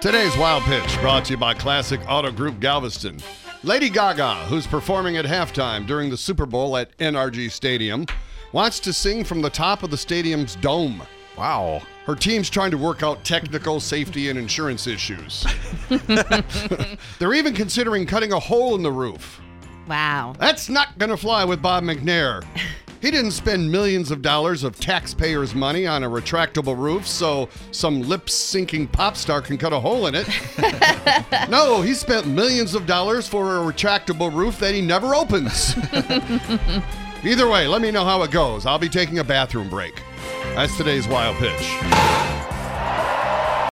Today's Wild Pitch brought to you by Classic Auto Group Galveston. Lady Gaga, who's performing at halftime during the Super Bowl at NRG Stadium, wants to sing from the top of the stadium's dome. Wow. Her team's trying to work out technical safety and insurance issues. They're even considering cutting a hole in the roof. Wow. That's not going to fly with Bob McNair. He didn't spend millions of dollars of taxpayers' money on a retractable roof so some lip syncing pop star can cut a hole in it. no, he spent millions of dollars for a retractable roof that he never opens. Either way, let me know how it goes. I'll be taking a bathroom break. That's today's wild pitch.